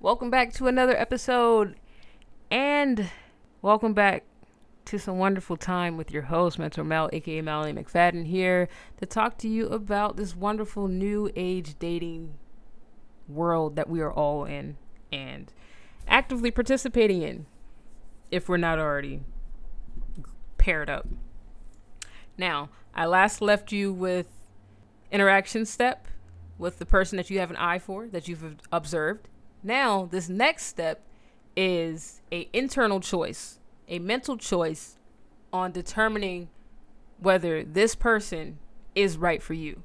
Welcome back to another episode, and welcome back to some wonderful time with your host, Mentor Mel, aka Melanie McFadden, here to talk to you about this wonderful new age dating world that we are all in and actively participating in, if we're not already paired up. Now, I last left you with interaction step with the person that you have an eye for, that you've observed. Now, this next step is a internal choice, a mental choice on determining whether this person is right for you.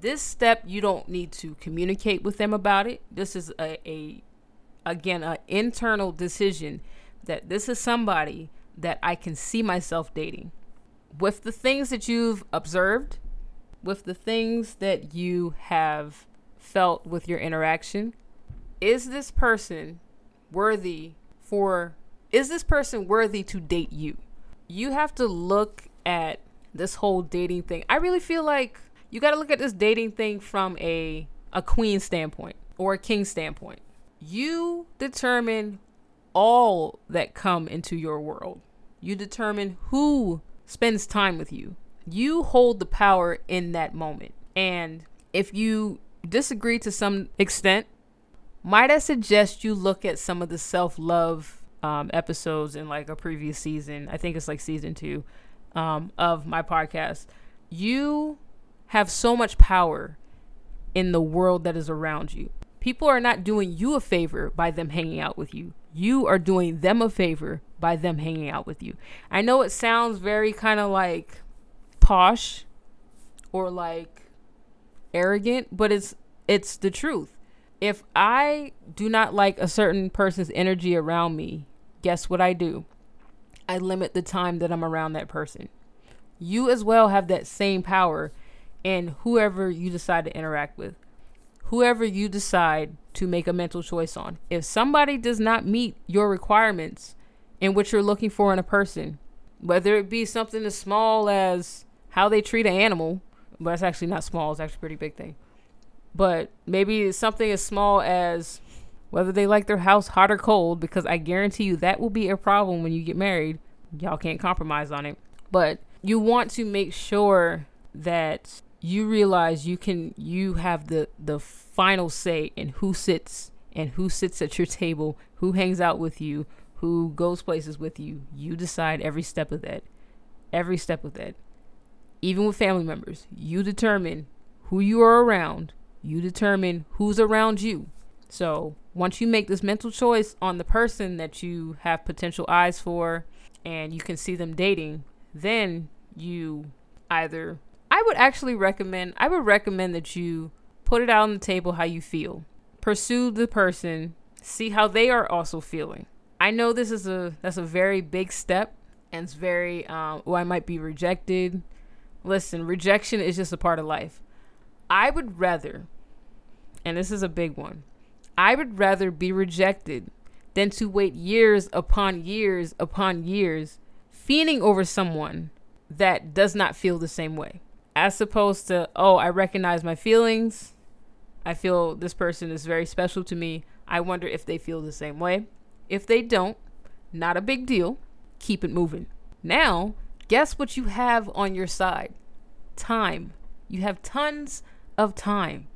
This step you don't need to communicate with them about it. This is a, a again an internal decision that this is somebody that I can see myself dating. With the things that you've observed, with the things that you have felt with your interaction, is this person worthy for is this person worthy to date you? You have to look at this whole dating thing. I really feel like you got to look at this dating thing from a a queen standpoint or a king standpoint. You determine all that come into your world. You determine who spends time with you. You hold the power in that moment. And if you disagree to some extent, might I suggest you look at some of the self love um, episodes in like a previous season? I think it's like season two um, of my podcast. You have so much power in the world that is around you. People are not doing you a favor by them hanging out with you. You are doing them a favor by them hanging out with you. I know it sounds very kind of like posh or like arrogant, but it's it's the truth. If I do not like a certain person's energy around me, guess what I do? I limit the time that I'm around that person. You as well have that same power in whoever you decide to interact with. Whoever you decide to make a mental choice on. If somebody does not meet your requirements in what you're looking for in a person, whether it be something as small as how they treat an animal, but it's actually not small, it's actually a pretty big thing. But maybe something as small as whether they like their house hot or cold, because I guarantee you that will be a problem when you get married. Y'all can't compromise on it. But you want to make sure that you realize you can you have the the final say in who sits and who sits at your table, who hangs out with you, who goes places with you. You decide every step of that. Every step of that. Even with family members, you determine who you are around. You determine who's around you. So, once you make this mental choice on the person that you have potential eyes for and you can see them dating, then you either I would actually recommend I would recommend that you put it out on the table how you feel. Pursue the person, see how they are also feeling. I know this is a that's a very big step and it's very um oh I might be rejected. Listen, rejection is just a part of life. I would rather and this is a big one. I would rather be rejected than to wait years upon years upon years fiending over someone that does not feel the same way as opposed to, oh, I recognize my feelings. I feel this person is very special to me. I wonder if they feel the same way. If they don't, not a big deal. Keep it moving. Now, guess what you have on your side? Time. You have tons of time.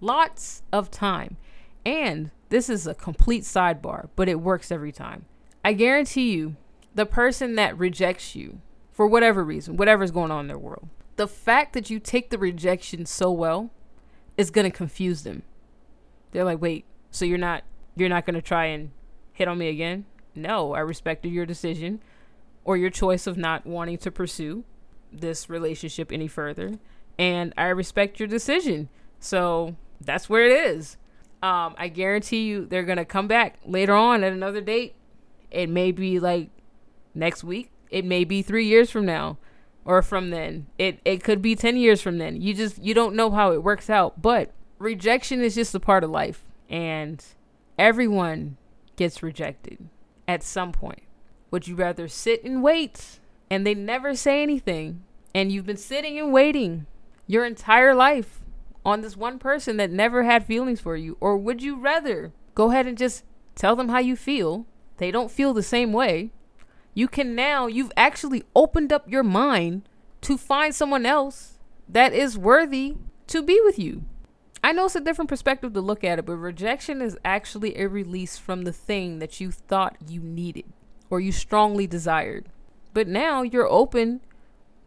Lots of time. And this is a complete sidebar, but it works every time. I guarantee you, the person that rejects you for whatever reason, whatever's going on in their world, the fact that you take the rejection so well is going to confuse them. They're like, "Wait, so you're not you're not going to try and hit on me again?" No, I respected your decision or your choice of not wanting to pursue this relationship any further, and I respect your decision. So, that's where it is. Um, I guarantee you they're to come back later on at another date. It may be like next week, it may be 3 years from now or from then. It it could be 10 years from then. You just you don't know how it works out, but rejection is just a part of life and everyone gets rejected at some point. Would you rather sit and wait and they never say anything and you've been sitting and waiting your entire life on this one person that never had feelings for you or would you rather go ahead and just tell them how you feel. They don't feel the same way. You can now, you've actually opened up your mind to find someone else that is worthy to be with you. I know it's a different perspective to look at it, but rejection is actually a release from the thing that you thought you needed or you strongly desired. But now you're open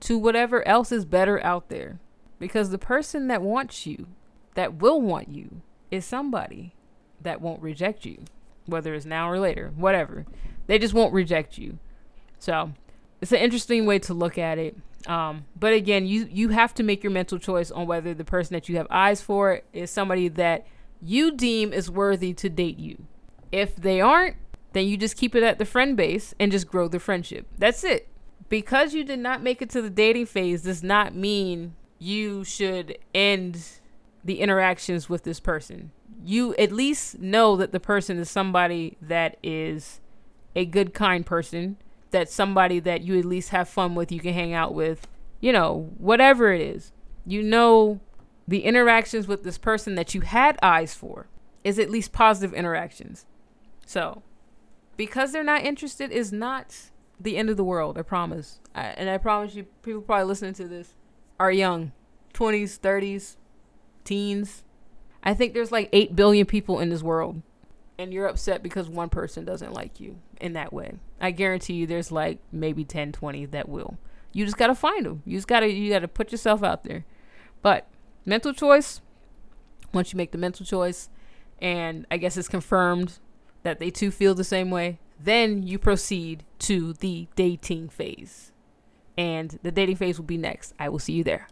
to whatever else is better out there because the person that wants you, that will want you, is somebody that won't reject you, whether it's now or later, whatever. They just won't reject you. So it's an interesting way to look at it. Um, but again, you you have to make your mental choice on whether the person that you have eyes for is somebody that you deem is worthy to date you. If they aren't, then you just keep it at the friend base and just grow the friendship. That's it. Because you did not make it to the dating phase does not mean you should end the interactions with this person. You at least know that the person is somebody that is a good, kind person, that's somebody that you at least have fun with, you can hang out with, you know, whatever it is. You know the interactions with this person that you had eyes for is at least positive interactions. So, because they're not interested is not the end of the world, I promise. I, and I promise you, people probably listening to this are young 20s, 30s, teens. I think there's like 8 billion people in this world. And you're upset because one person doesn't like you in that way. I guarantee you there's like maybe 10, 20 that will. You just got to find them. You just got to you got to put yourself out there. But mental choice, once you make the mental choice and I guess it's confirmed that they too feel the same way, then you proceed to the dating phase. And the dating phase will be next. I will see you there.